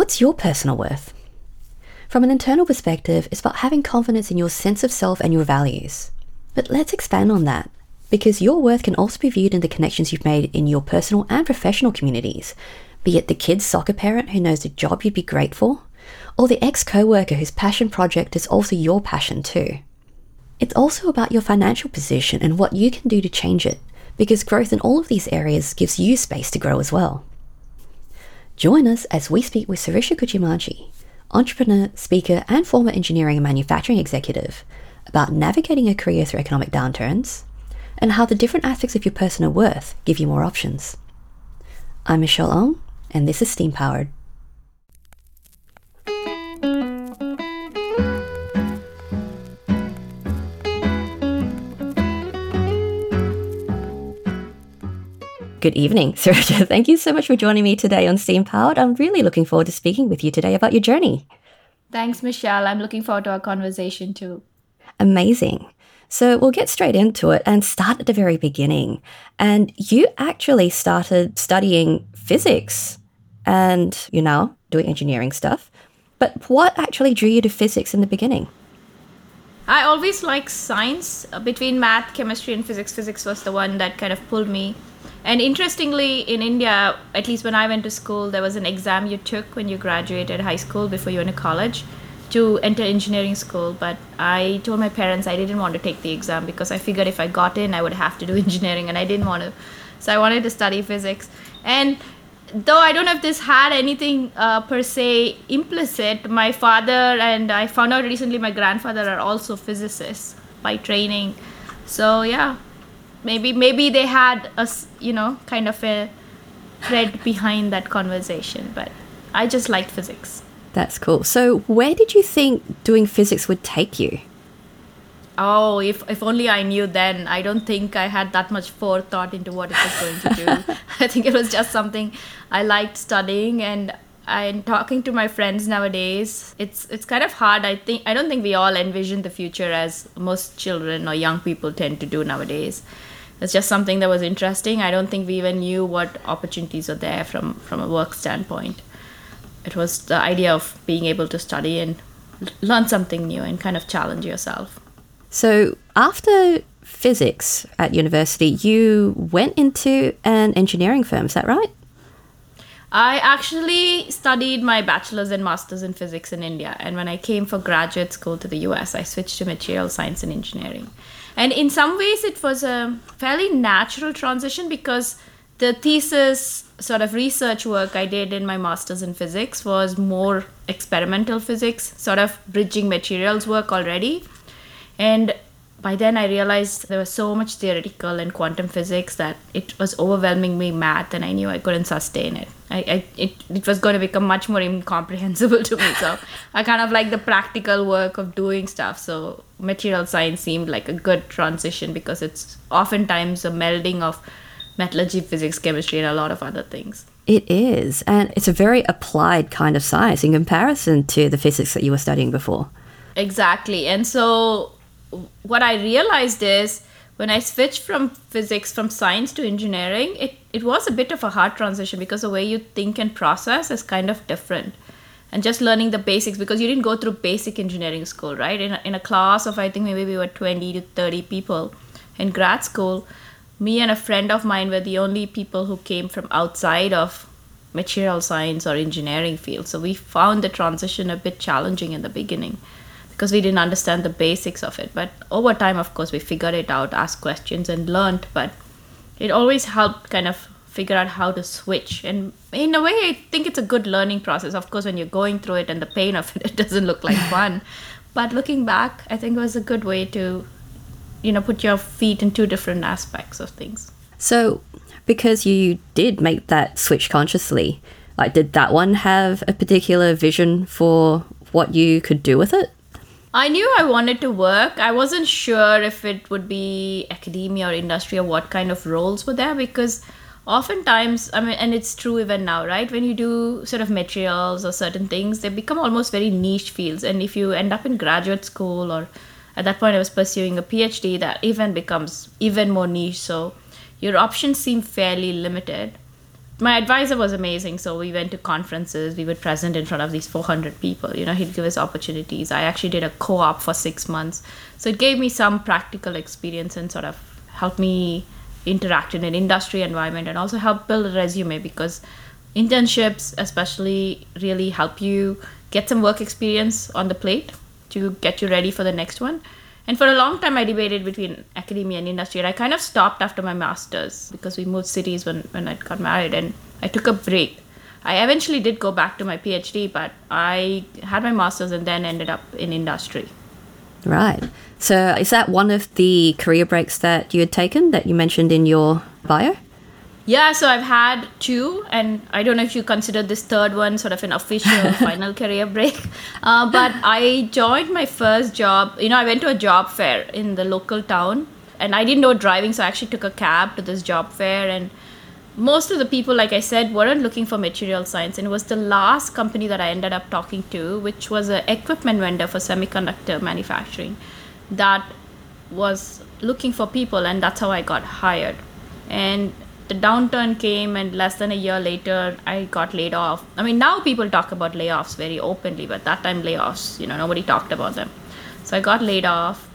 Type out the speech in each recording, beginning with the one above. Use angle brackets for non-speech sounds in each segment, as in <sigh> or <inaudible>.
What's your personal worth? From an internal perspective, it's about having confidence in your sense of self and your values. But let's expand on that, because your worth can also be viewed in the connections you've made in your personal and professional communities, be it the kid's soccer parent who knows the job you'd be great for, or the ex co worker whose passion project is also your passion too. It's also about your financial position and what you can do to change it, because growth in all of these areas gives you space to grow as well. Join us as we speak with Sirisha Kuchimanchi, entrepreneur, speaker, and former engineering and manufacturing executive, about navigating a career through economic downturns and how the different aspects of your personal worth give you more options. I'm Michelle Ong, and this is Steam Powered. Good evening, <laughs> Sirisha. Thank you so much for joining me today on Steam Powered. I'm really looking forward to speaking with you today about your journey. Thanks, Michelle. I'm looking forward to our conversation too. Amazing. So we'll get straight into it and start at the very beginning. And you actually started studying physics and, you're now doing engineering stuff. But what actually drew you to physics in the beginning? I always liked science. Between math, chemistry, and physics, physics was the one that kind of pulled me and interestingly, in India, at least when I went to school, there was an exam you took when you graduated high school before you went to college to enter engineering school. But I told my parents I didn't want to take the exam because I figured if I got in, I would have to do <laughs> engineering, and I didn't want to. So I wanted to study physics. And though I don't know if this had anything uh, per se implicit, my father and I found out recently my grandfather are also physicists by training. So yeah, maybe maybe they had a you know kind of a thread behind that conversation but i just liked physics. That's cool. So where did you think doing physics would take you? Oh if, if only i knew then. I don't think i had that much forethought into what it was going to do. <laughs> I think it was just something i liked studying and and talking to my friends nowadays it's it's kind of hard. I think i don't think we all envision the future as most children or young people tend to do nowadays it's just something that was interesting. I don't think we even knew what opportunities are there from from a work standpoint. It was the idea of being able to study and learn something new and kind of challenge yourself. So after physics at university, you went into an engineering firm. Is that right? I actually studied my bachelor's and master's in physics in India. And when I came for graduate school to the US, I switched to material science and engineering. And in some ways, it was a fairly natural transition because the thesis sort of research work I did in my master's in physics was more experimental physics, sort of bridging materials work already. And by then I realized there was so much theoretical and quantum physics that it was overwhelming me math and I knew I couldn't sustain it. I, I it, it was going to become much more incomprehensible to me. So <laughs> I kind of like the practical work of doing stuff. So material science seemed like a good transition because it's oftentimes a melding of metallurgy, physics, chemistry, and a lot of other things. It is. And it's a very applied kind of science in comparison to the physics that you were studying before. Exactly. And so what I realized is when I switched from physics, from science to engineering, it, it was a bit of a hard transition because the way you think and process is kind of different. And just learning the basics because you didn't go through basic engineering school, right? In a, in a class of, I think maybe we were 20 to 30 people in grad school, me and a friend of mine were the only people who came from outside of material science or engineering field. So we found the transition a bit challenging in the beginning because we didn't understand the basics of it. But over time, of course, we figured it out, asked questions, and learned. But it always helped kind of figure out how to switch. And in a way, I think it's a good learning process. Of course, when you're going through it and the pain of <laughs> it, it doesn't look like fun. But looking back, I think it was a good way to, you know, put your feet in two different aspects of things. So, because you did make that switch consciously, like, did that one have a particular vision for what you could do with it? I knew I wanted to work. I wasn't sure if it would be academia or industry or what kind of roles were there because oftentimes, I mean, and it's true even now, right? When you do sort of materials or certain things, they become almost very niche fields. And if you end up in graduate school or at that point I was pursuing a PhD, that even becomes even more niche. So your options seem fairly limited. My advisor was amazing. So we went to conferences. We would present in front of these 400 people. You know, he'd give us opportunities. I actually did a co-op for six months. So it gave me some practical experience and sort of helped me interact in an industry environment and also help build a resume because internships especially really help you get some work experience on the plate to get you ready for the next one and for a long time, I debated between academia and industry. And I kind of stopped after my master's because we moved cities when, when I got married and I took a break. I eventually did go back to my PhD, but I had my master's and then ended up in industry. Right. So is that one of the career breaks that you had taken that you mentioned in your bio? Yeah, so I've had two, and I don't know if you consider this third one sort of an official <laughs> final career break. Uh, but <laughs> I joined my first job. You know, I went to a job fair in the local town, and I didn't know driving, so I actually took a cab to this job fair. And most of the people, like I said, weren't looking for material science, and it was the last company that I ended up talking to, which was an equipment vendor for semiconductor manufacturing, that was looking for people, and that's how I got hired. And the downturn came and less than a year later i got laid off. I mean now people talk about layoffs very openly but that time layoffs you know nobody talked about them. So i got laid off.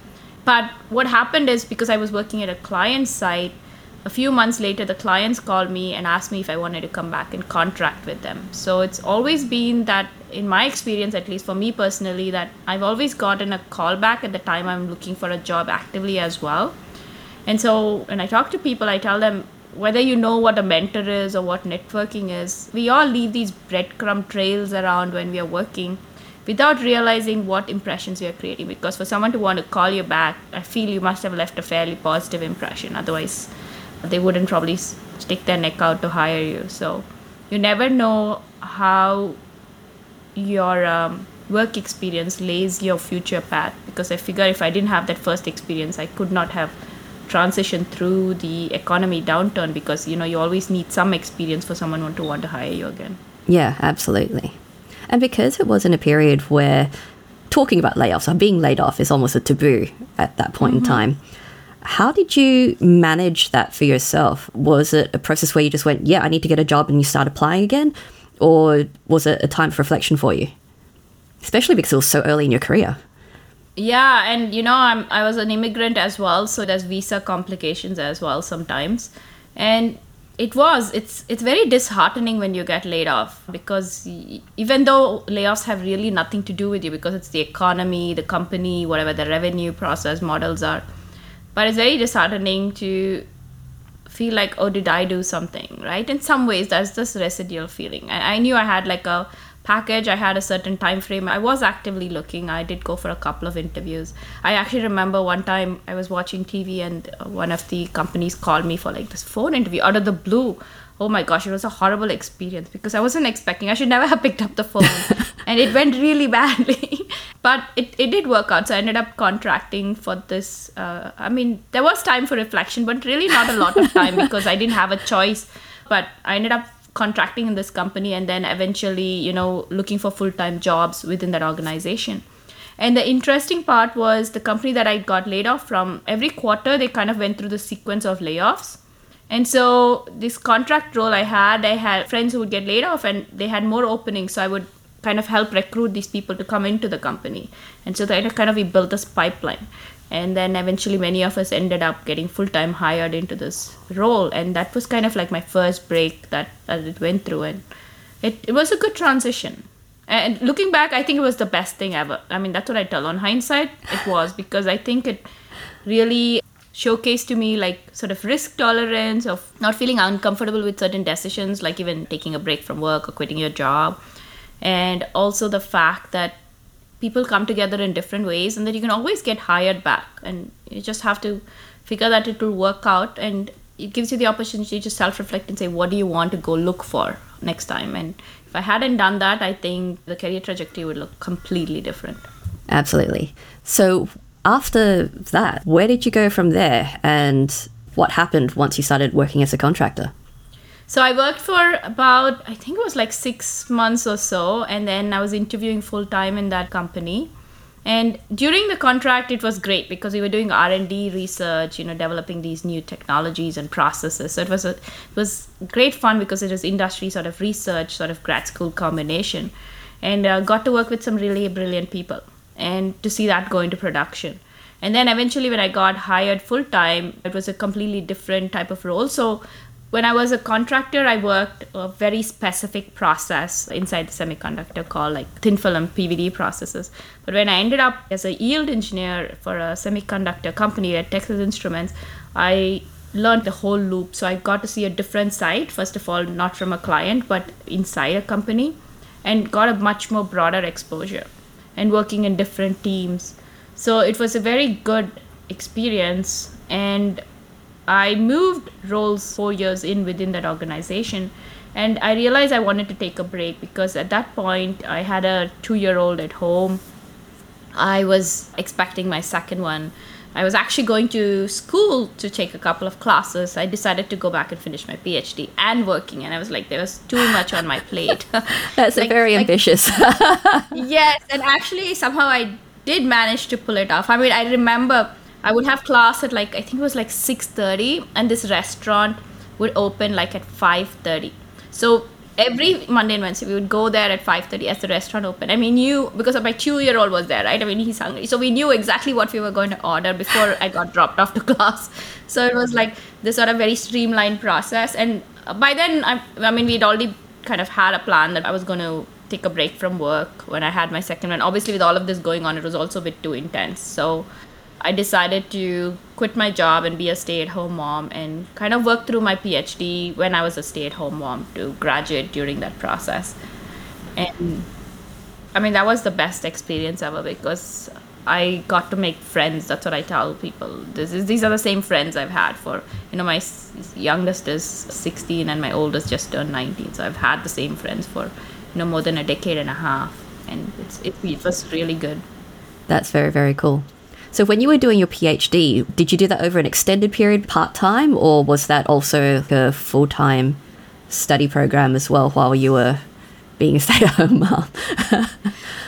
But what happened is because i was working at a client site a few months later the clients called me and asked me if i wanted to come back and contract with them. So it's always been that in my experience at least for me personally that i've always gotten a call back at the time i'm looking for a job actively as well. And so when i talk to people i tell them whether you know what a mentor is or what networking is, we all leave these breadcrumb trails around when we are working without realizing what impressions we are creating. Because for someone to want to call you back, I feel you must have left a fairly positive impression. Otherwise, they wouldn't probably stick their neck out to hire you. So you never know how your um, work experience lays your future path. Because I figure if I didn't have that first experience, I could not have transition through the economy downturn because you know you always need some experience for someone to want to hire you again. Yeah absolutely. And because it was in a period where talking about layoffs or being laid off is almost a taboo at that point mm-hmm. in time. How did you manage that for yourself? Was it a process where you just went yeah i need to get a job and you start applying again? Or was it a time of reflection for you? Especially because it was so early in your career yeah and you know i'm i was an immigrant as well so there's visa complications as well sometimes. And it was it's it's very disheartening when you get laid off because even though layoffs have really nothing to do with you because it's the economy the company whatever the revenue process models are but it's very disheartening to feel like oh did i do something right? In some ways that's this residual feeling. And i knew i had like a package. I had a certain time frame. I was actively looking. I did go for a couple of interviews. I actually remember one time i was watching tv and uh, one of the companies called me for like this phone interview out of the blue. Oh my gosh it was a horrible experience because i wasn't expecting i should never <laughs> have picked up the phone. <laughs> And it went really badly. <laughs> But it, it did work out. So i ended up contracting for this uh, i mean there was time for reflection but really not a lot of time because i didn't have a choice. But i ended up contracting in this company and then eventually you know looking for full-time jobs within that organization. And the interesting part was the company that i got laid off from every quarter they kind of went through the sequence of layoffs. And so this contract role i had i had friends who would get laid off and they had more openings so i would kind of help recruit these people to come into the company. And so that kind of we built this pipeline and then eventually many of us ended up getting full-time hired into this role. And that was kind of like my first break that, that it went through. And it, it was a good transition. And looking back i think it was the best thing ever. I mean that's what i tell. On hindsight it was. Because i think it really showcased to me like sort of risk tolerance of not feeling uncomfortable with certain decisions like even taking a break from work or quitting your job. And also the fact that people come together in different ways and that you can always get hired back. And you just have to figure that it will work out and it gives you the opportunity to self-reflect and say what do you want to go look for next time? And if i hadn't done that i think the career trajectory would look completely different. Absolutely. So after that where did you go from there? And what happened once you started working as a contractor so I worked for about, I think it was like six months or so, and then I was interviewing full time in that company. and during the contract it was great because we were doing r&d research you know developing these new technologies and processes. So it was a it was great fun because it was industry sort of research sort of grad school combination. And uh, got to work with some really brilliant people and to see that go into production. And then eventually when i got hired full time it was a completely different type of role. So when I was a contractor, I worked a very specific process inside the semiconductor called like thin film PVD processes. But when I ended up as a yield engineer for a semiconductor company at Texas Instruments, I learned the whole loop. So I got to see a different side, first of all, not from a client, but inside a company, and got a much more broader exposure and working in different teams. So it was a very good experience. And I moved roles four years in within that organization. And I realized I wanted to take a break because at that point I had a two year old at home. I was expecting my second one. I was actually going to school to take a couple of classes. I decided to go back and finish my PhD and working, and I was like, there was too much on my plate. <laughs> That's like, very like, ambitious. <laughs> yes, and actually, somehow I did manage to pull it off. I mean, I remember I would have class at like I think it was like 6:30 and this restaurant would open like at 5:30. So every Monday and Wednesday we would go there at 5:30 as the restaurant opened. I mean, you because my two-year-old was there, right? I mean, he's hungry, so we knew exactly what we were going to order before I got dropped off to <laughs> class. So it was like this sort of very streamlined process. And by then, I, I mean, we'd already kind of had a plan that I was going to take a break from work when I had my second one. Obviously, with all of this going on, it was also a bit too intense. So I decided to quit my job and be a stay at home mom and kind of work through my PhD when I was a stay at home mom to graduate during that process. And I mean, that was the best experience ever because I got to make friends. That's what I tell people. This is, these are the same friends I've had for, you know, my youngest is 16 and my oldest just turned 19. So I've had the same friends for, you know, more than a decade and a half. And it's, it, it was really good. That's very, very cool. So when you were doing your PhD, did you do that over an extended period, part time, or was that also a full time study program as well while you were being a <laughs> stay at home mom?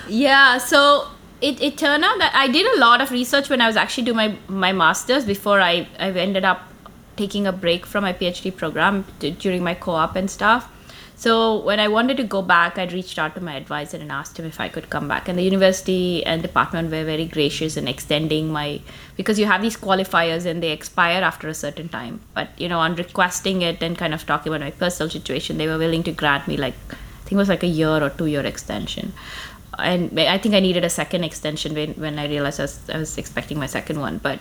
yeah, so it, it turned out that I did a lot of research when I was actually doing my, my master's before I, I ended up taking a break from my PhD program to, during my co op and stuff. So when I wanted to go back, I'd reached out to my advisor and asked him if I could come back. And the university and department were very gracious in extending my because you have these qualifiers and they expire after a certain time. But you know, on requesting it and kind of talking about my personal situation, they were willing to grant me like I think it was like a year or two year extension. And I think I needed a second extension when, when I realized I was, I was expecting my second one. But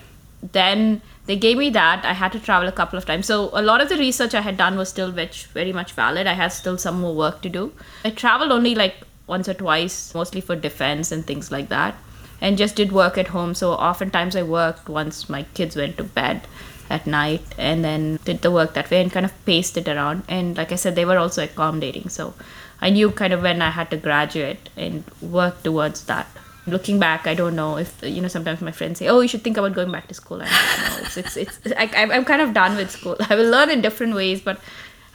then they gave me that. I had to travel a couple of times. So a lot of the research I had done was still very much valid. I had still some more work to do. I traveled only like once or twice, mostly for defense and things like that, and just did work at home. So oftentimes I worked once my kids went to bed at night and then did the work that way and kind of paced it around. And like I said, they were also accommodating. So I knew kind of when I had to graduate and work towards that looking back, I don't know if you know. Sometimes my friends say, "Oh, you should think about going back to school." I don't know. It's it's, it's I, I'm kind of done with school. <laughs> I will learn in different ways, but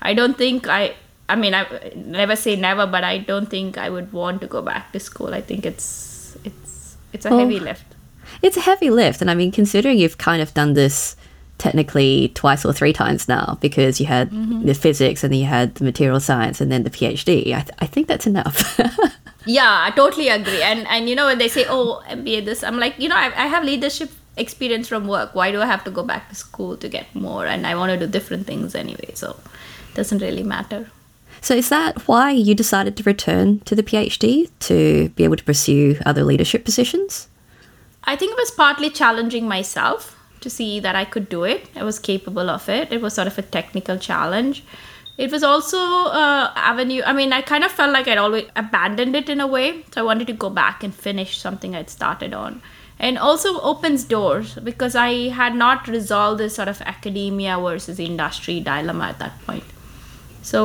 I don't think I. I mean, I never say never, but I don't think I would want to go back to school. I think it's it's it's a well, heavy lift. It's a heavy lift, and I mean, considering you've kind of done this technically twice or three times now because you had mm-hmm. the physics and then you had the material science and then the PhD. I, th- I think that's enough. <laughs> yeah i totally agree. And and you know when they say oh mba this i'm like you know I, I have leadership experience from work. Why do i have to go back to school to get more? And i want to do different things anyway so it doesn't really matter. So is that why you decided to return to the phd to be able to pursue other leadership positions? I think it was partly challenging myself to see that i could do it. I was capable of it. It was sort of a technical challenge it was also uh, avenue i mean i kind of felt like i'd always abandoned it in a way so i wanted to go back and finish something i'd started on. And also opens doors because i had not resolved this sort of academia versus industry dilemma at that point. So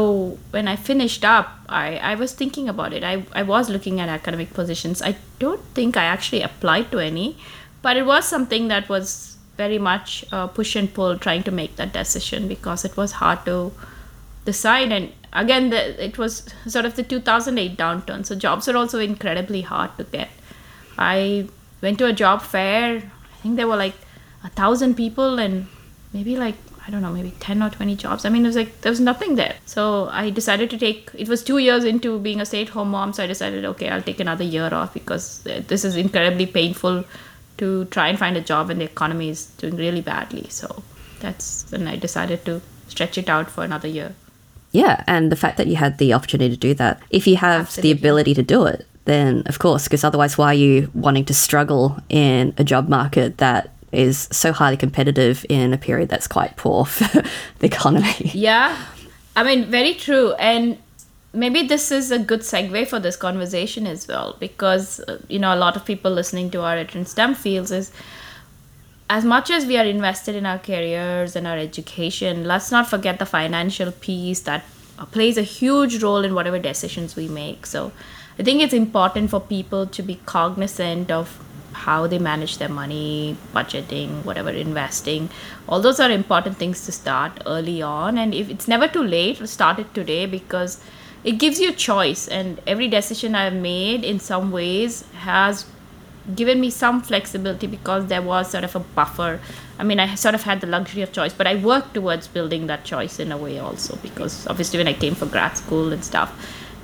when i finished up i, I was thinking about it. I, I was looking at academic positions. I don't think i actually applied to any but it was something that was very much uh, push and pull trying to make that decision because it was hard to the side and again the, it was sort of the 2008 downturn so jobs are also incredibly hard to get i went to a job fair. I think there were like a thousand people and maybe like I don't know, maybe 10 or 20 jobs. I mean, it was like there was nothing there. So I decided to take it was 2 years into being a stay-at-home mom, so I decided okay, I'll take another year off because this is incredibly painful to try and find a job when the economy is doing really badly. So that's when I decided to stretch it out for another year. Yeah, and the fact that you had the opportunity to do that, if you have Absolutely. the ability to do it, then of course, because otherwise, why are you wanting to struggle in a job market that is so highly competitive in a period that's quite poor <laughs> for the economy. Yeah. I mean, very true. And maybe this is a good segue for this conversation as well, because, uh, you know, a lot of people listening to our in STEM fields is as much as we are invested in our careers and our education, let's not forget the financial piece that plays a huge role in whatever decisions we make. So I think it's important for people to be cognizant of how they manage their money, budgeting, whatever, investing. All those are important things to start early on. And if it's never too late, start it today because it gives you choice. And every decision I've made in some ways has given me some flexibility because there was sort of a buffer. I mean, I sort of had the luxury of choice, but I worked towards building that choice in a way also because obviously when I came for grad school and stuff,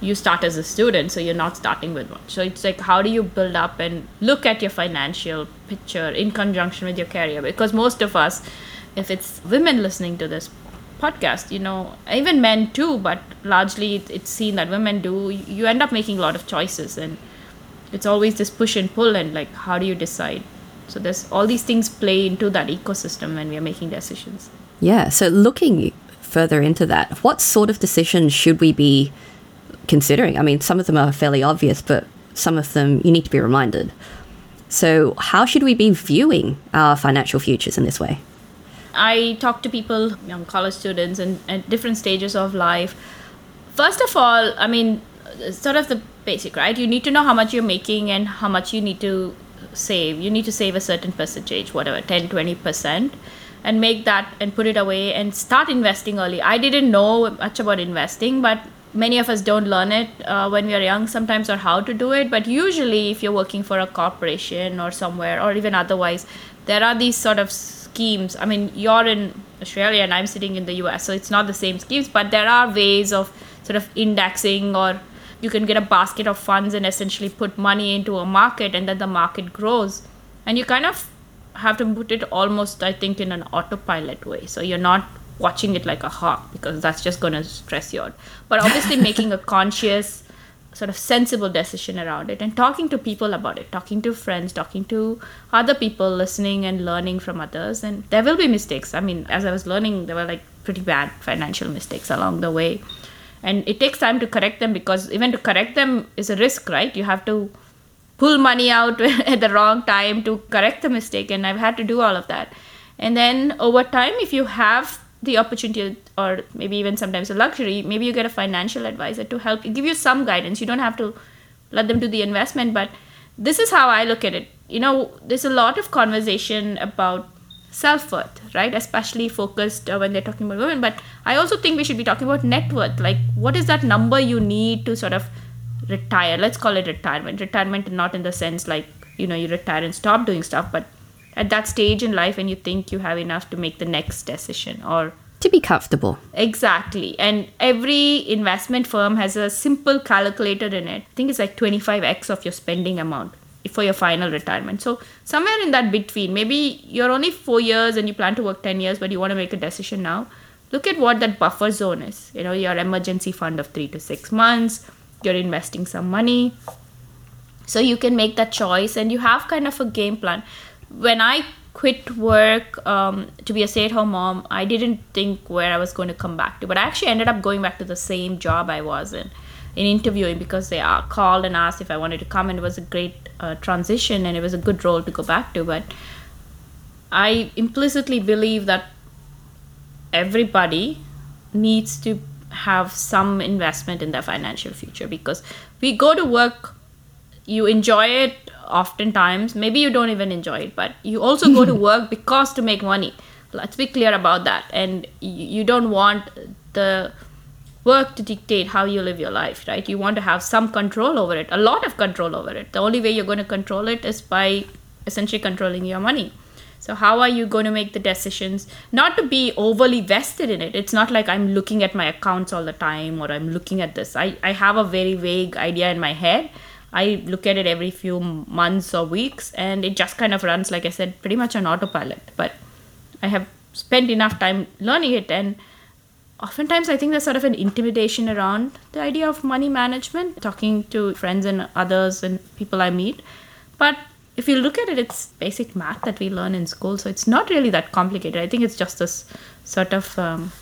you start as a student so you're not starting with much so it's like how do you build up and look at your financial picture in conjunction with your career because most of us if it's women listening to this podcast you know even men too but largely it's seen that women do you end up making a lot of choices and it's always this push and pull and like how do you decide so there's all these things play into that ecosystem when we are making decisions yeah so looking further into that what sort of decisions should we be considering. I mean, some of them are fairly obvious, but some of them you need to be reminded. So, how should we be viewing our financial futures in this way? I talk to people, young college students, and at different stages of life. First of all, I mean, sort of the basic, right? You need to know how much you're making and how much you need to save. You need to save a certain percentage, whatever, 10, 20%, and make that and put it away and start investing early. I didn't know much about investing, but many of us don't learn it uh, when we are young sometimes or how to do it but usually if you're working for a corporation or somewhere or even otherwise there are these sort of schemes i mean you're in australia and i'm sitting in the us so it's not the same schemes but there are ways of sort of indexing or you can get a basket of funds and essentially put money into a market and then the market grows and you kind of have to put it almost i think in an autopilot way so you're not watching it like a hawk because that's just going to stress you out. But obviously, <laughs> making a conscious, sort of sensible decision around it and talking to people about it, talking to friends, talking to other people, listening and learning from others. And there will be mistakes. I mean, as I was learning, there were like pretty bad financial mistakes along the way. And it takes time to correct them because even to correct them is a risk, right? You have to pull money out <laughs> at the wrong time to correct the mistake. And I've had to do all of that. And then over time, if you have the opportunity or maybe even sometimes a luxury maybe you get a financial advisor to help give you some guidance you don't have to let them do the investment but this is how i look at it you know there's a lot of conversation about self-worth right especially focused uh, when they're talking about women but i also think we should be talking about net worth like what is that number you need to sort of retire let's call it retirement retirement not in the sense like you know you retire and stop doing stuff but at that stage in life when you think you have enough to make the next decision or to be comfortable. Exactly. And every investment firm has a simple calculator in it. I think it's like 25x of your spending amount for your final retirement. So, somewhere in that between, maybe you're only four years and you plan to work 10 years, but you want to make a decision now. Look at what that buffer zone is. You know, your emergency fund of three to six months, you're investing some money. So, you can make that choice and you have kind of a game plan when I quit work um, to be a stay at home mom, I didn't think where I was going to come back to. But I actually ended up going back to the same job I was in, in interviewing because they uh, called and asked if I wanted to come, and it was a great uh, transition and it was a good role to go back to. But I implicitly believe that everybody needs to have some investment in their financial future because we go to work you enjoy it oftentimes maybe you don't even enjoy it but you also go to <laughs> work because to make money let's be clear about that and you don't want the work to dictate how you live your life right you want to have some control over it a lot of control over it the only way you're going to control it is by essentially controlling your money. So, how are you going to make the decisions? Not to be overly vested in it. It's not like I'm looking at my accounts all the time or I'm looking at this. I, I have a very vague idea in my head. I look at it every few months or weeks and it just kind of runs, like I said, pretty much on autopilot. But I have spent enough time learning it and oftentimes I think there's sort of an intimidation around the idea of money management, talking to friends and others and people I meet. But if you look at it, it's basic math that we learn in school. So it's not really that complicated. I think it's just this sort of. Um,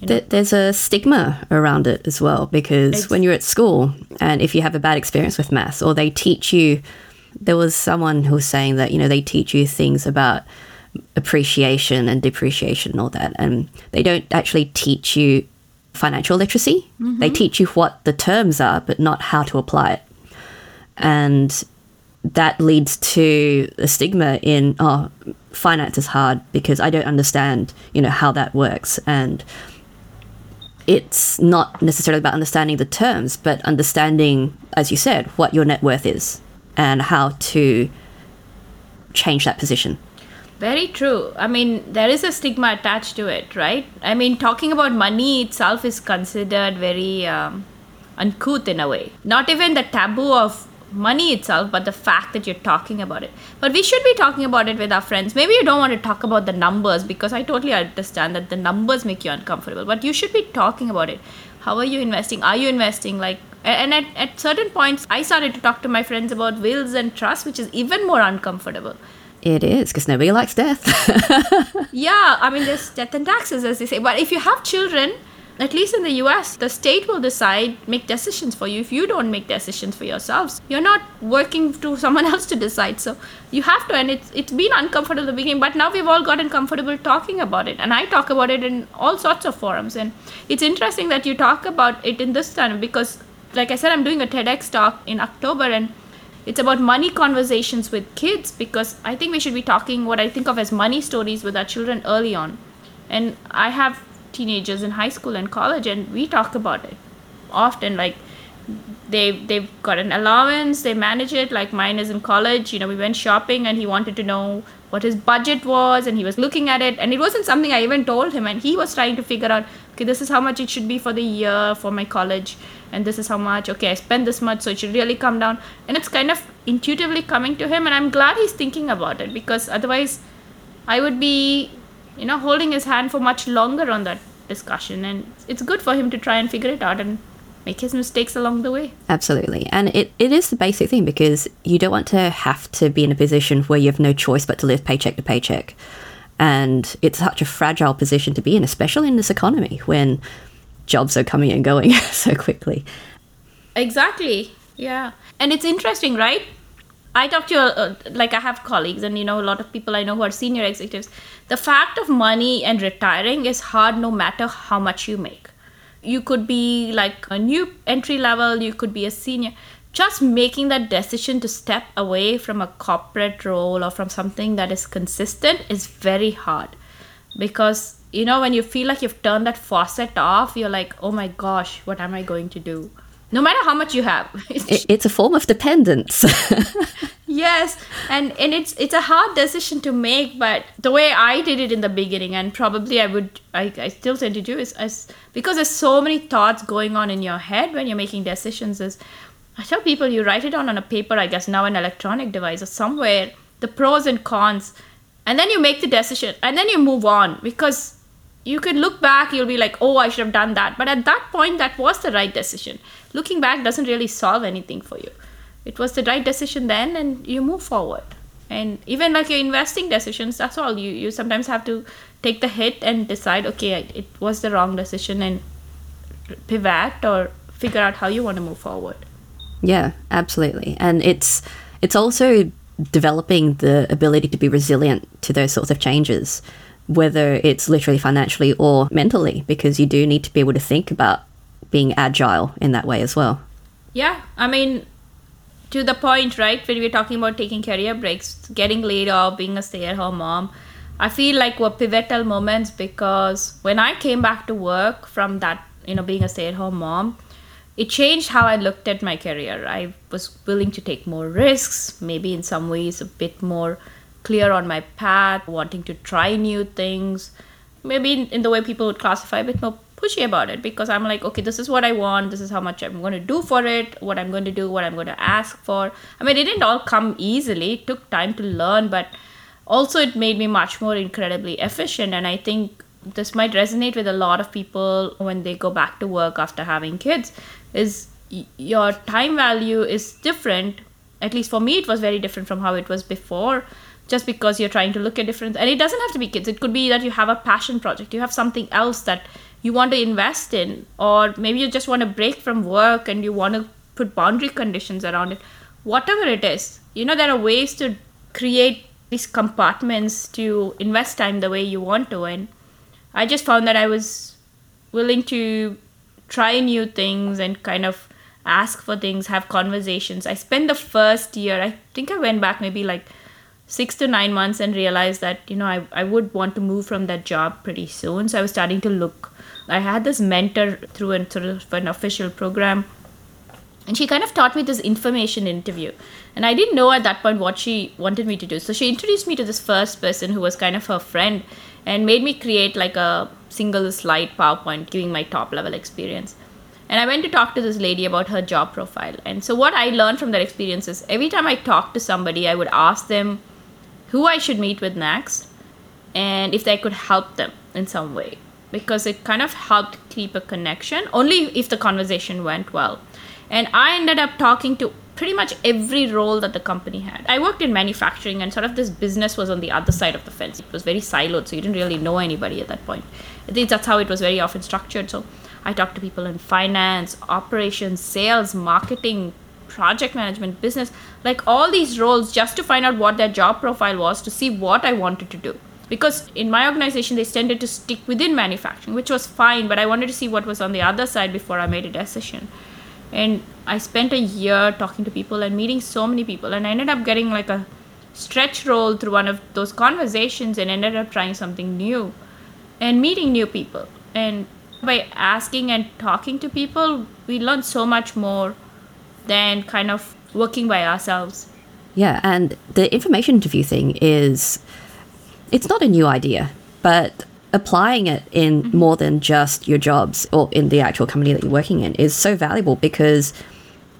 you know, There's a stigma around it as well because when you're at school and if you have a bad experience with maths or they teach you, there was someone who was saying that, you know, they teach you things about appreciation and depreciation and all that. And they don't actually teach you financial literacy. Mm-hmm. They teach you what the terms are, but not how to apply it. And that leads to a stigma in oh finance is hard because i don't understand you know how that works and it's not necessarily about understanding the terms but understanding as you said what your net worth is and how to change that position Very true. I mean, there is a stigma attached to it, right? I mean, talking about money itself is considered very um, uncouth in a way. Not even the taboo of money itself, but the fact that you're talking about it. But we should be talking about it with our friends. Maybe you don't want to talk about the numbers because I totally understand that the numbers make you uncomfortable, but you should be talking about it. How are you investing? Are you investing? Like, and at, at certain points, I started to talk to my friends about wills and trusts, which is even more uncomfortable. It is because nobody likes death <laughs> Yeah, I mean, there's death and taxes, as they say. But if you have children, at least in the US, the state will decide, make decisions for you. If you don't make decisions for yourselves, you're not working to someone <laughs> else to decide. So you have to, and it's it's been uncomfortable at the beginning, but now we've all gotten comfortable talking about it. And I talk about it in all sorts of forums. And it's interesting that you talk about it in this time because, like I said, I'm doing a TEDx talk in October and it's about money conversations with kids because I think we should be talking what I think of as money stories with our children early on. And I have teenagers in high school and college, and we talk about it often. Like they they've got an allowance, they manage it. Like mine is in college. You know, we went shopping, and he wanted to know what his budget was, and he was looking at it, and it wasn't something I even told him, and he was trying to figure out, okay, this is how much it should be for the year for my college, and this is how much. Okay, I spend this much, so it should really come down, and it's kind of intuitively coming to him, and I'm glad he's thinking about it because otherwise, I would be you know holding his hand for much longer on that discussion and it's good for him to try and figure it out and make his mistakes along the way Absolutely. And it, it is the basic thing because you don't want to have to be in a position where you have no choice but to live paycheck to paycheck. And it's such a fragile position to be in, especially in this economy when jobs are coming and going <laughs> so quickly. exactly. Yeah. And it's interesting right? I talk to uh, like i have colleagues and you know a lot of people i know who are senior executives. The fact of money and retiring is hard no matter how much you make. You could be like a new entry level you could be a senior. Just making that decision to step away from a corporate role or from something that is consistent is very hard. Because you know when you feel like you've turned that faucet off you're like oh my gosh what am i going to do no matter how much you have <laughs> it's a form of dependence. <laughs> yes and and it's it's a hard decision to make but the way i did it in the beginning and probably i would i, I still tend to do is as because there's so many thoughts going on in your head when you're making decisions is i tell people you write it down on a paper i guess now an electronic device or somewhere the pros and cons and then you make the decision and then you move on because you can look back you'll be like oh i should have done that. But at that point that was the right decision. Looking back doesn't really solve anything for you. It was the right decision then and you move forward. And even like your investing decisions that's all. You you sometimes have to take the hit and decide okay it was the wrong decision and pivot or figure out how you want to move forward. Yeah, absolutely. And it's it's also developing the ability to be resilient to those sorts of changes, whether it's literally financially or mentally, because you do need to be able to think about being agile in that way as well. Yeah, I mean, to the point, right? When we're talking about taking career breaks, getting laid off, being a stay at home mom, I feel like were pivotal moments because when I came back to work from that, you know, being a stay at home mom, it changed how I looked at my career. I was willing to take more risks, maybe in some ways a bit more clear on my path, wanting to try new things. Maybe in, in the way people would classify a bit more pushy about it because I'm like, okay, this is what I want, this is how much I'm going to do for it, what I'm going to do, what I'm going to ask for. I mean, it didn't all come easily, it took time to learn, but also it made me much more incredibly efficient. And I think this might resonate with a lot of people when they go back to work after having kids is your time value is different at least for me it was very different from how it was before just because you're trying to look at different and it doesn't have to be kids. It could be that you have a passion project. You have something else that you want to invest in or maybe you just want to break from work and you want to put boundary conditions around it. Whatever it is you know there are ways to create these compartments to invest time the way you want to. And i just found that i was willing to try new things and kind of ask for things have conversations. I spent the first year i think i went back maybe like six to nine months and realized that you know I, I would want to move from that job pretty soon. So i was starting to look. I had this mentor through an, sort of an official program and she kind of taught me this information interview. And i didn't know at that point what she wanted me to do. So she introduced me to this first person who was kind of her friend and made me create like a single slide powerpoint giving my top level experience. And i went to talk to this lady about her job profile. And so what i learned from that experience is every time i talked to somebody i would ask them who i should meet with next and if they could help them in some way because it kind of helped keep a connection only if the conversation went well and I ended up talking to pretty much every role that the company had. I worked in manufacturing and sort of this business was on the other side of the fence. It was very siloed, so you didn't really know anybody at that point. I that's how it was very often structured. So I talked to people in finance, operations, sales, marketing, project management, business, like all these roles just to find out what their job profile was to see what I wanted to do. Because in my organization, they tended to stick within manufacturing, which was fine, but I wanted to see what was on the other side before I made a decision and i spent a year talking to people and meeting so many people and i ended up getting like a stretch role through one of those conversations and ended up trying something new and meeting new people and by asking and talking to people we learn so much more than kind of working by ourselves yeah and the information interview thing is it's not a new idea but applying it in mm-hmm. more than just your jobs or in the actual company that you're working in is so valuable because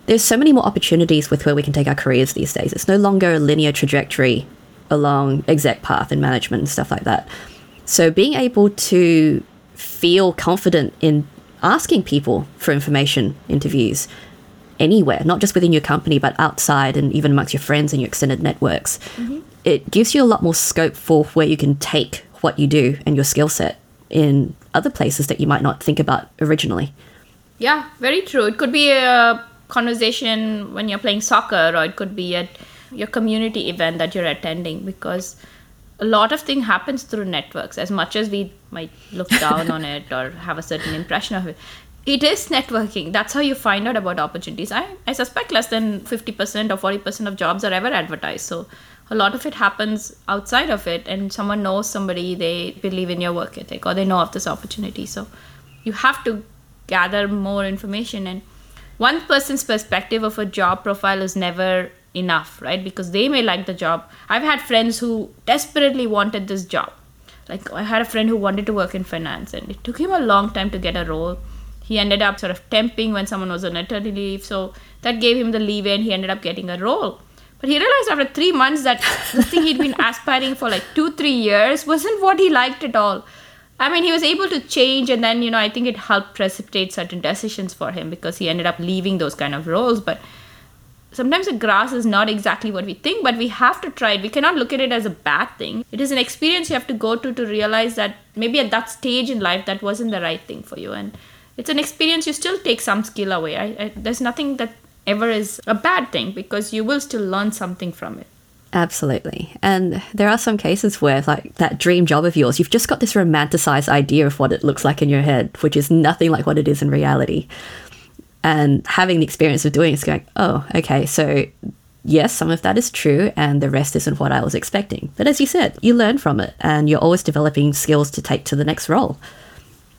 there's so many more opportunities with where we can take our careers these days. It's no longer a linear trajectory along exec path and management and stuff like that. So being able to feel confident in asking people for information interviews anywhere, not just within your company, but outside and even amongst your friends and your extended networks, mm-hmm. it gives you a lot more scope for where you can take what you do and your skill set in other places that you might not think about originally. Yeah, very true. It could be a conversation when you're playing soccer, or it could be at your community event that you're attending because a lot of thing happens through networks as much as we might look down <laughs> on it or have a certain impression of it it is networking. That's how you find out about opportunities. I, I suspect less than 50% or 40% of jobs are ever advertised. So a lot of it happens outside of it and someone knows somebody they believe in your work ethic or they know of this opportunity. So you have to gather more information and one person's perspective of a job profile is never enough right? Because they may like the job. I've had friends who desperately wanted this job. Like i had a friend who wanted to work in finance and it took him a long time to get a role he ended up sort of temping when someone was on maternity leave so that gave him the leeway and he ended up getting a role but he realized after three months that <laughs> the thing he'd been aspiring for like two, three years wasn't what he liked at all. I mean, he was able to change, and then, you know, I think it helped precipitate certain decisions for him because he ended up leaving those kind of roles. But sometimes the grass is not exactly what we think, but we have to try it. We cannot look at it as a bad thing. It is an experience you have to go to to realize that maybe at that stage in life that wasn't the right thing for you. And it's an experience you still take some skill away. I, I, there's nothing that ever is a bad thing because you will still learn something from it. Absolutely. And there are some cases where, like, that dream job of yours, you've just got this romanticized idea of what it looks like in your head, which is nothing like what it is in reality. And having the experience of doing it is going, oh, okay, so yes, some of that is true, and the rest isn't what I was expecting. But as you said, you learn from it, and you're always developing skills to take to the next role.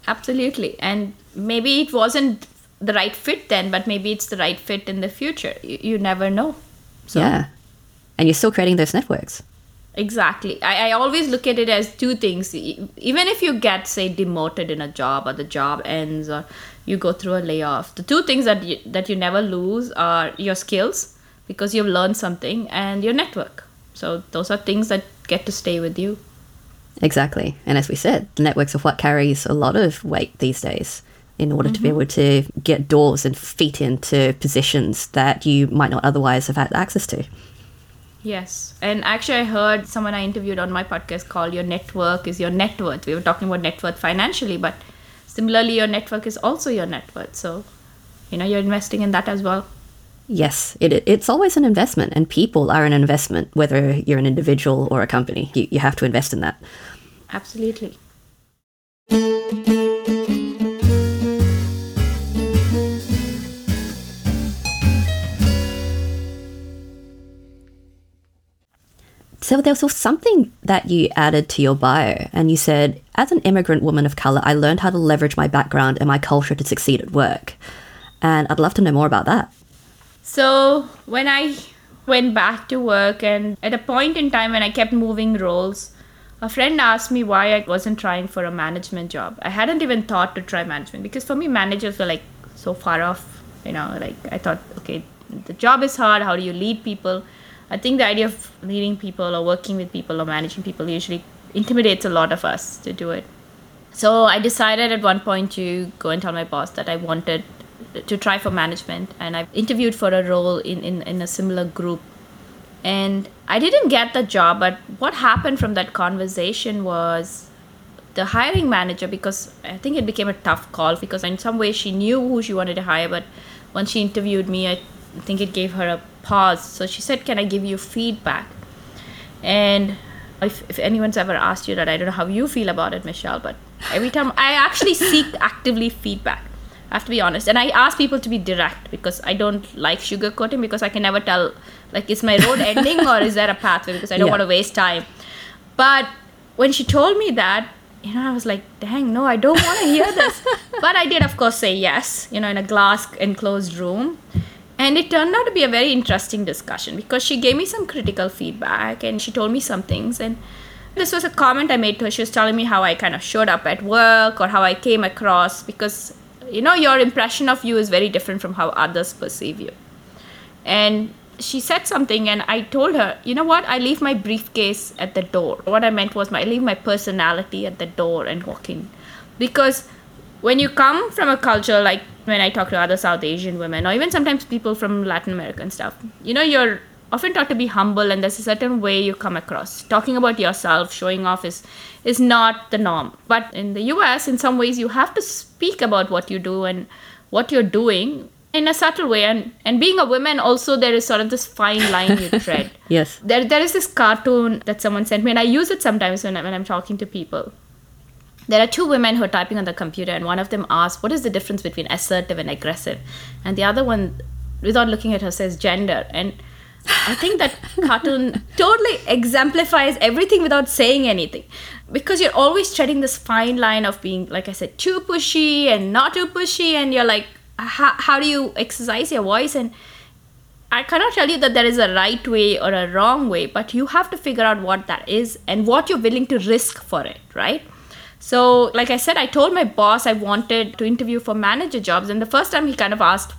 Absolutely. And maybe it wasn't the right fit then, but maybe it's the right fit in the future. You, you never know. So, yeah. And you're still creating those networks. Exactly. I, I always look at it as two things. Even if you get, say, demoted in a job or the job ends or you go through a layoff, the two things that you, that you never lose are your skills because you've learned something and your network. So those are things that get to stay with you. Exactly. And as we said, the networks are what carries a lot of weight these days in order to be mm-hmm. able to get doors and feet into positions that you might not otherwise have had access to. Yes. And actually, I heard someone I interviewed on my podcast call Your Network is Your Net Worth. We were talking about net worth financially, but similarly, your network is also your net worth. So, you know, you're investing in that as well. Yes, it, it's always an investment, and people are an investment, whether you're an individual or a company. You, you have to invest in that. Absolutely. So there was something that you added to your bio, and you said, as an immigrant woman of color, I learned how to leverage my background and my culture to succeed at work. And I'd love to know more about that. So, when I went back to work, and at a point in time when I kept moving roles, a friend asked me why I wasn't trying for a management job. I hadn't even thought to try management because for me, managers were like so far off. You know, like I thought, okay, the job is hard. How do you lead people? I think the idea of leading people or working with people or managing people usually intimidates a lot of us to do it. So I decided at one point to go and tell my boss that I wanted to try for management and I interviewed for a role in, in, in a similar group. And I didn't get the job, but what happened from that conversation was the hiring manager, because I think it became a tough call because in some ways she knew who she wanted to hire, but when she interviewed me, I think it gave her a pause. So she said, Can I give you feedback? And if, if anyone's ever asked you that, I don't know how you feel about it, Michelle, but every time I actually seek actively feedback. I have to be honest. And I ask people to be direct because I don't like sugarcoating because I can never tell, like, is my road <laughs> ending or is there a pathway because I don't Yeah. want to waste time. But when she told me that, you know, I was like, dang, no, I don't want to hear this. <laughs> but I did, of course, say yes, you know, in a glass enclosed room. And it turned out to be a very interesting discussion because she gave me some critical feedback and she told me some things. And this was a comment I made to her. She was telling me how I kind of showed up at work or how I came across because, you know, your impression of you is very different from how others perceive you. And she said something, and I told her, you know what? I leave my briefcase at the door. What I meant was, my, I leave my personality at the door and walk in. Because when you come from a culture like when I talk to other South Asian women, or even sometimes people from Latin America and stuff, you know, you're often taught to be humble, and there's a certain way you come across. Talking about yourself, showing off is is not the norm. But in the US, in some ways, you have to speak about what you do and what you're doing in a subtle way. And and being a woman, also there is sort of this fine line you <laughs> tread. Yes. There, there is this cartoon that someone sent me, and I use it sometimes when, I, when I'm talking to people. There are two women who are typing on the computer, and one of them asks, What is the difference between assertive and aggressive? And the other one, without looking at her, says gender. And I think that cartoon totally exemplifies everything without saying anything. Because you're always treading this fine line of being, like I said, too pushy and not too pushy, and you're like, how, how do you exercise your voice? And I cannot tell you that there is a right way or a wrong way, but you have to figure out what that is and what you're willing to risk for it, right? So, like I said, I told my boss I wanted to interview for manager jobs, and the first time he kind of asked,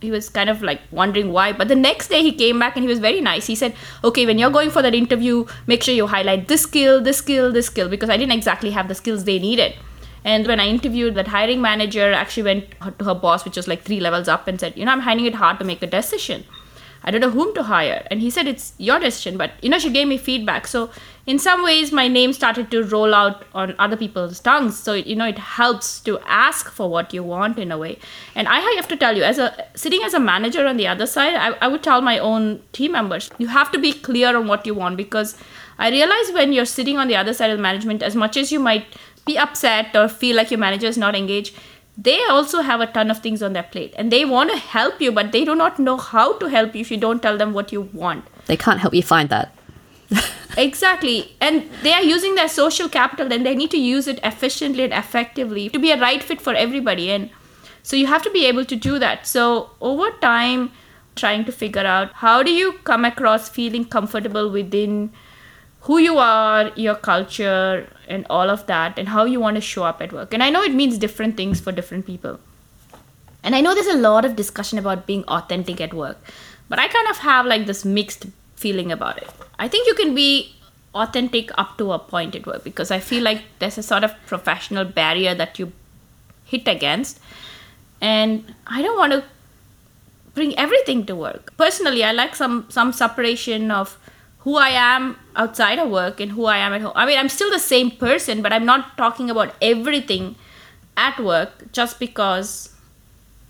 he was kind of like wondering why. But the next day he came back and he was very nice. He said, Okay, when you're going for that interview, make sure you highlight this skill, this skill, this skill, because I didn't exactly have the skills they needed. And when I interviewed, that hiring manager actually went to her boss, which was like three levels up, and said, You know, I'm finding it hard to make a decision. I don't know whom to hire. And he said, It's your decision. But, you know, she gave me feedback. So, in some ways, my name started to roll out on other people's tongues. So, you know, it helps to ask for what you want in a way. And I have to tell you, as a sitting as a manager on the other side, I, I would tell my own team members, you have to be clear on what you want because I realize when you're sitting on the other side of management, as much as you might be upset or feel like your manager is not engaged, they also have a ton of things on their plate and they want to help you, but they do not know how to help you if you don't tell them what you want. They can't help you find that. <laughs> Exactly. And they are using their social capital and they need to use it efficiently and effectively to be a right fit for everybody. And So you have to be able to do that. So over time, trying to figure out how do you come across feeling comfortable within who you are, your culture, and all of that, and how you want to show up at work. And I know it means different things for different people. And I know there's a lot of discussion about being authentic at work, but I kind of have like this mixed feeling about it. I think you can be authentic up to a point at work because I feel like there's a sort of professional barrier that you hit against. And I don't want to bring everything to work. Personally, I like some some separation of who I am outside of work and who I am at home. I mean, I'm still the same person, but I'm not talking about everything at work just because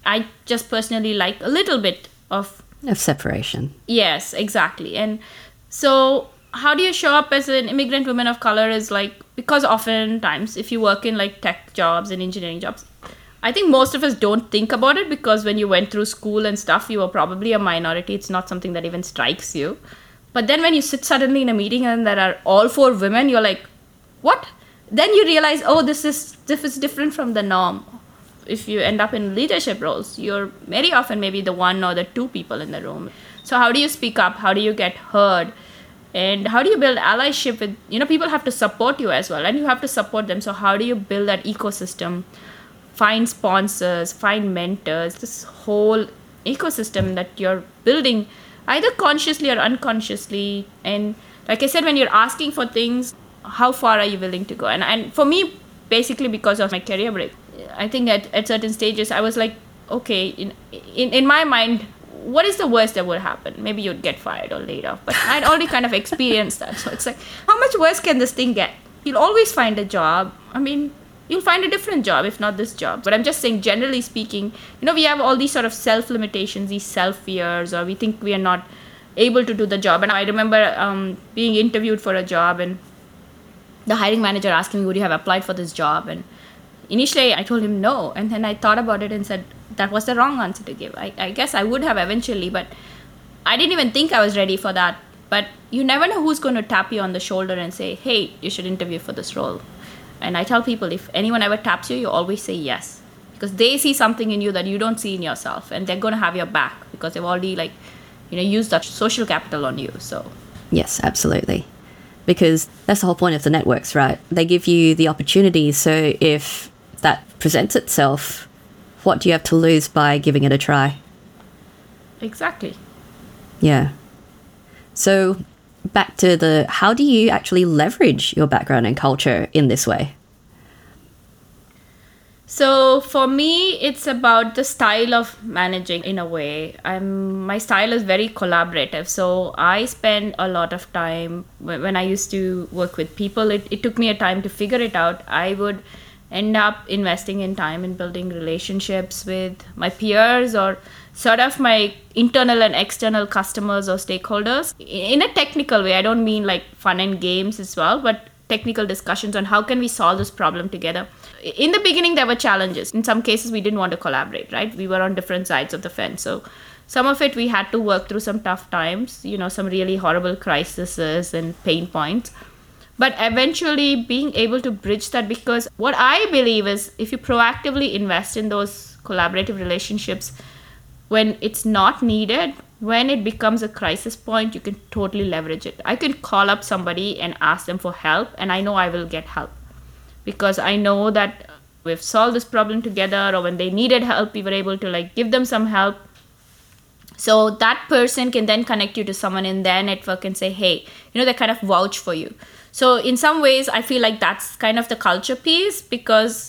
I just personally like a little bit of of separation. Yes, exactly. And so how do you show up as an immigrant woman of color is like because oftentimes if you work in like tech jobs and engineering jobs I think most of us don't think about it because when you went through school and stuff, you were probably a minority. It's not something that even strikes you. But then when you sit suddenly in a meeting and there are all four women, you're like, what? Then you realize, oh, this is this is different from the norm. If you end up in leadership roles, you're very often maybe the one or the two people in the room. So how do you speak up? How do you get heard? And how do you build allyship with you know people have to support you as well and you have to support them. So how do you build that ecosystem? Find sponsors, find mentors, this whole ecosystem that you're building either consciously or unconsciously. And like i said when you're asking for things how far are you willing to go? And and for me basically because of my career break i think at, at certain stages i was like okay in, in in my mind what is the worst that would happen? Maybe you'd get fired or laid off but i'd already kind of <laughs> experienced that. So it's like how much worse can this thing get? You'll always find a job. I mean you'll find a different job if not this job. But i'm just saying generally speaking you know we have all these sort of self limitations these self fears or we think we are not able to do the job. And i remember um, being interviewed for a job and the hiring manager asking me would you have applied for this job? And initially i told him no. And then i thought about it and said that was the wrong answer to give. I, I guess i would have eventually but i didn't even think i was ready for that. But you never know who's going to tap you on the shoulder and say hey you should interview for this role and I tell people if anyone ever taps you, you always say yes. Because they see something in you that you don't see in yourself and they're gonna have your back because they've already like, you know, used that social capital on you. So Yes, absolutely. Because that's the whole point of the networks, right? They give you the opportunity. So if that presents itself, what do you have to lose by giving it a try? Exactly. Yeah. So back to the how do you actually leverage your background and culture in this way? So for me, it's about the style of managing in a way. I'm my style is very collaborative. So I spend a lot of time when I used to work with people. It, it took me a time to figure it out. I would end up investing in time in building relationships with my peers or sort of my internal and external customers or stakeholders in a technical way. I don't mean like fun and games as well but technical discussions on how can we solve this problem together. In the beginning there were challenges. In some cases we didn't want to collaborate right? We were on different sides of the fence. So some of it we had to work through some tough times you know some really horrible crises and pain points. But eventually being able to bridge that because what i believe is if you proactively invest in those collaborative relationships when it's not needed when it becomes a crisis point you can totally leverage it. I can call up somebody and ask them for help and i know i will get help. Because i know that we've solved this problem together or when they needed help we were able to like give them some help. So that person can then connect you to someone in their network and say hey you know they kind of vouch for you. So in some ways i feel like that's kind of the culture piece because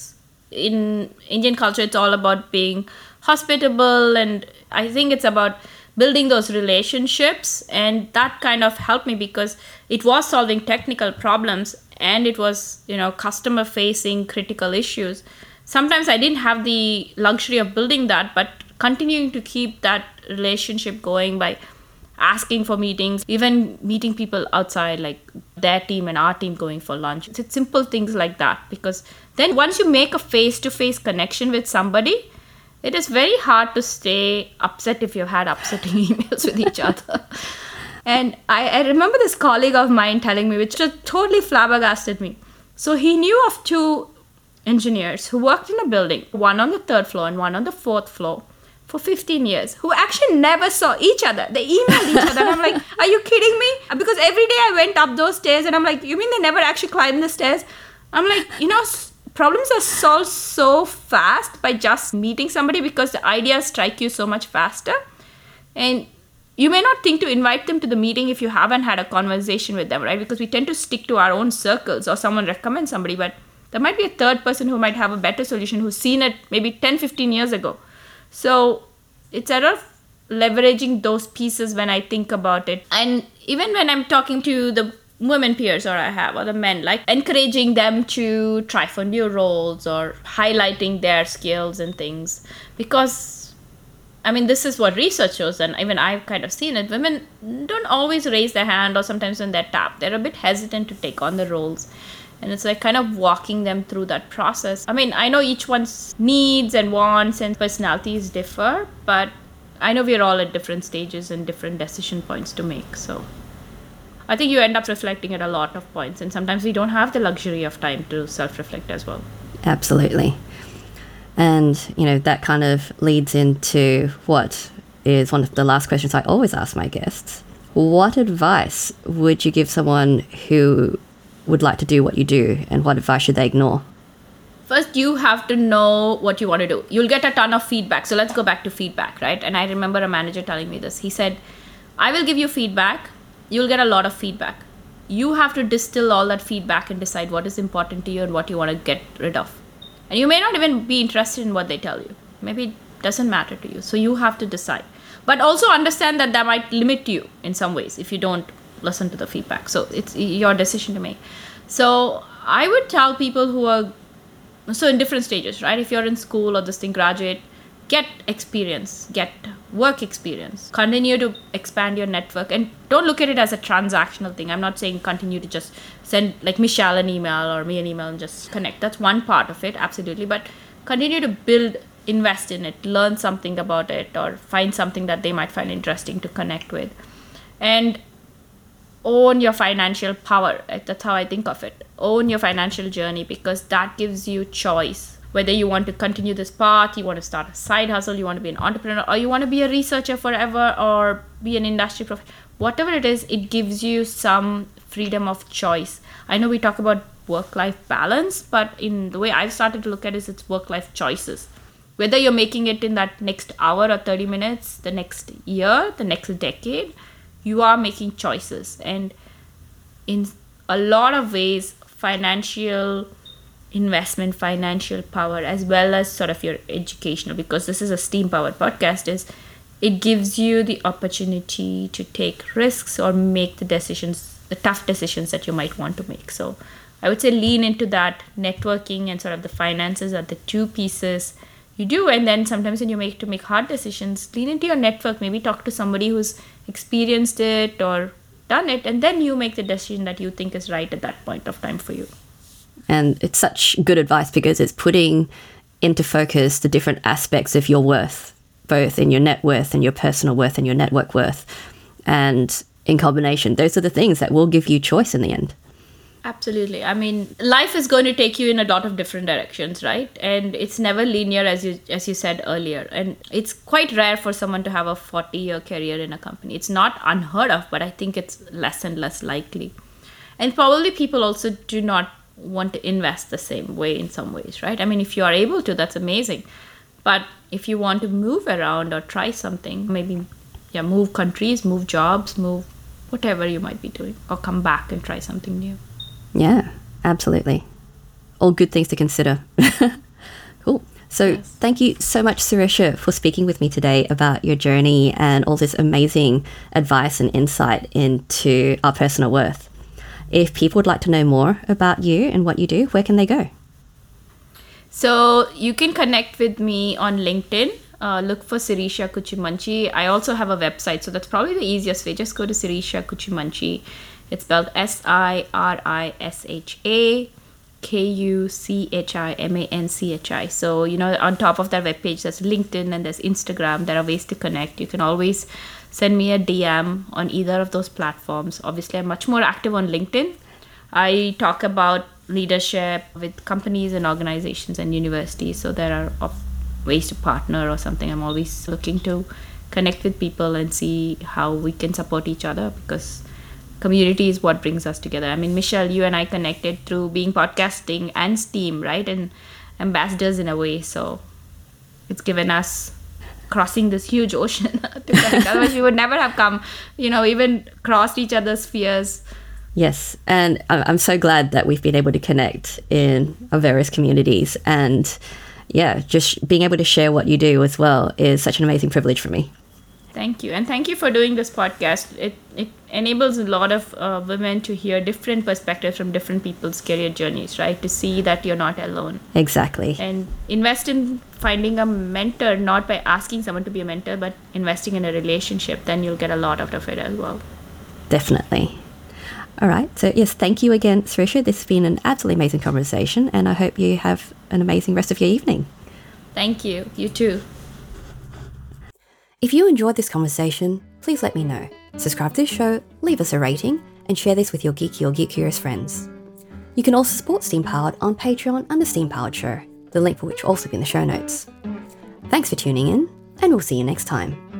in indian culture it's all about being hospitable and i think it's about building those relationships and that kind of helped me because it was solving technical problems and it was you know customer facing critical issues. Sometimes i didn't have the luxury of building that but continuing to keep that relationship going by asking for meetings even meeting people outside like their team and our team going for lunch. It's simple things like that because then once you make a face to face connection with somebody it is very hard to stay upset if you've had upsetting <laughs> emails with each other. And I, I, remember this colleague of mine telling me, which just totally flabbergasted me. So he knew of two engineers who worked in a building, one on the third floor and one on the fourth floor, for 15 years, who actually never saw each other. They emailed each other. And I'm like, are you kidding me? Because every day I went up those stairs and I'm like, you mean they never actually climbed the stairs? I'm like, you know, problems are solved so fast by just meeting somebody because the ideas strike you so much faster. And you may not think to invite them to the meeting if you haven't had a conversation with them, right? Because we tend to stick to our own circles or someone recommends somebody, but there might be a third person who might have a better solution who's seen it maybe 10, 15 years ago. So it's lot of leveraging those pieces when I think about it. And even when I'm talking to the women peers or I have or the men, like encouraging them to try for new roles or highlighting their skills and things. Because I mean, this is what research shows, and even I've kind of seen it. Women don't always raise their hand, or sometimes when they're tapped, they're a bit hesitant to take on the roles and it's like kind of walking them through that process i mean i know each one's needs and wants and personalities differ but i know we're all at different stages and different decision points to make so i think you end up reflecting at a lot of points and sometimes we don't have the luxury of time to self-reflect as well absolutely and you know that kind of leads into what is one of the last questions i always ask my guests what advice would you give someone who would like to do what you do and what advice should they ignore? First, you have to know what you want to do. You'll get a ton of feedback. So let's go back to feedback, right? And I remember a manager telling me this. He said, I will give you feedback. You'll get a lot of feedback. You have to distill all that feedback and decide what is important to you and what you want to get rid of. And you may not even be interested in what they tell you. Maybe it doesn't matter to you. So you have to decide. But also understand that that might limit you in some ways if you don't listen to the feedback. So it's your decision to make. So I would tell people who are so in different stages, right? If you're in school or this thing, graduate, get experience, get work experience, continue to expand your network, and don't look at it as a transactional thing. I'm not saying continue to just send like Michelle an email or me an email and just connect. That's one part of it, absolutely. But continue to build, invest in it, learn something about it, or find something that they might find interesting to connect with. And own your financial power. That's how I think of it. Own your financial journey because that gives you choice. Whether you want to continue this path, you want to start a side hustle, you want to be an entrepreneur, or you want to be a researcher forever or be an industry prof, whatever it is, it gives you some freedom of choice. I know we talk about work life balance, but in the way I've started to look at it, it's work life choices. Whether you're making it in that next hour or 30 minutes, the next year, the next decade, you are making choices and in a lot of ways financial investment financial power as well as sort of your educational because this is a steam powered podcast is it gives you the opportunity to take risks or make the decisions the tough decisions that you might want to make. So i would say lean into that. Networking and sort of the finances are the two pieces you do and then sometimes when you make to make hard decisions lean into your network. Maybe talk to somebody who's experienced it or done it and then you make the decision that you think is right at that point of time for you and it's such good advice because it's putting into focus the different aspects of your worth both in your net worth and your personal worth and your network worth. And in combination those are the things that will give you choice in the end. Absolutely. I mean life is going to take you in a lot of different directions right? And it's never linear as you as you said earlier. And it's quite rare for someone to have a 40 year career in a company. It's not unheard of but i think it's less and less likely. And probably people also do not want to invest the same way in some ways right i mean if you are able to that's amazing but if you want to move around or try something maybe yeah move countries move jobs move whatever you might be doing or come back and try something new yeah, absolutely. All good things to consider. <laughs> cool. So, yes. thank you so much, Sirisha, for speaking with me today about your journey and all this amazing advice and insight into our personal worth. If people would like to know more about you and what you do, where can they go? So, you can connect with me on LinkedIn. Uh, look for Sirisha Kuchimanchi. I also have a website, so that's probably the easiest way. Just go to Sirisha Kuchimanchi it's spelled S I R I S H A K U C H I M A N C H I. So, you know, on top of that webpage, there's LinkedIn and there's Instagram. There are ways to connect. You can always send me a DM on either of those platforms. Obviously, I'm much more active on LinkedIn. I talk about leadership with companies and organizations and universities. So there are ways to partner or something. I'm always looking to connect with people and see how we can support each other because community is what brings us together. I mean, Michelle, you and I connected through being podcasting and Steam, right? And ambassadors in a way. So it's given us crossing this huge ocean. <laughs> Otherwise, we would never have come, you know, even crossed each other's fears. Yes, and I'm so glad that we've been able to connect in our various communities. And yeah, just being able to share what you do as well is such an amazing privilege for me. Thank you, and thank you for doing this podcast. It it enables a lot of uh, women to hear different perspectives from different people's career journeys, right? To see that you're not alone, Exactly. and invest in finding a mentor, not by asking someone to be a mentor, but investing in a relationship. Then you'll get a lot out of it as well. Definitely. All right. So, yes, thank you again, Sirisha. This has been an absolutely amazing conversation, and I hope you have an amazing rest of your evening. Thank you. You too. If you enjoyed this conversation, please let me know. Subscribe to this show, leave us a rating, and share this with your geeky or geek curious friends. You can also support Steam Powered on Patreon under Steam Powered Show, the link for which will also be in the show notes. Thanks for tuning in, and we'll see you next time.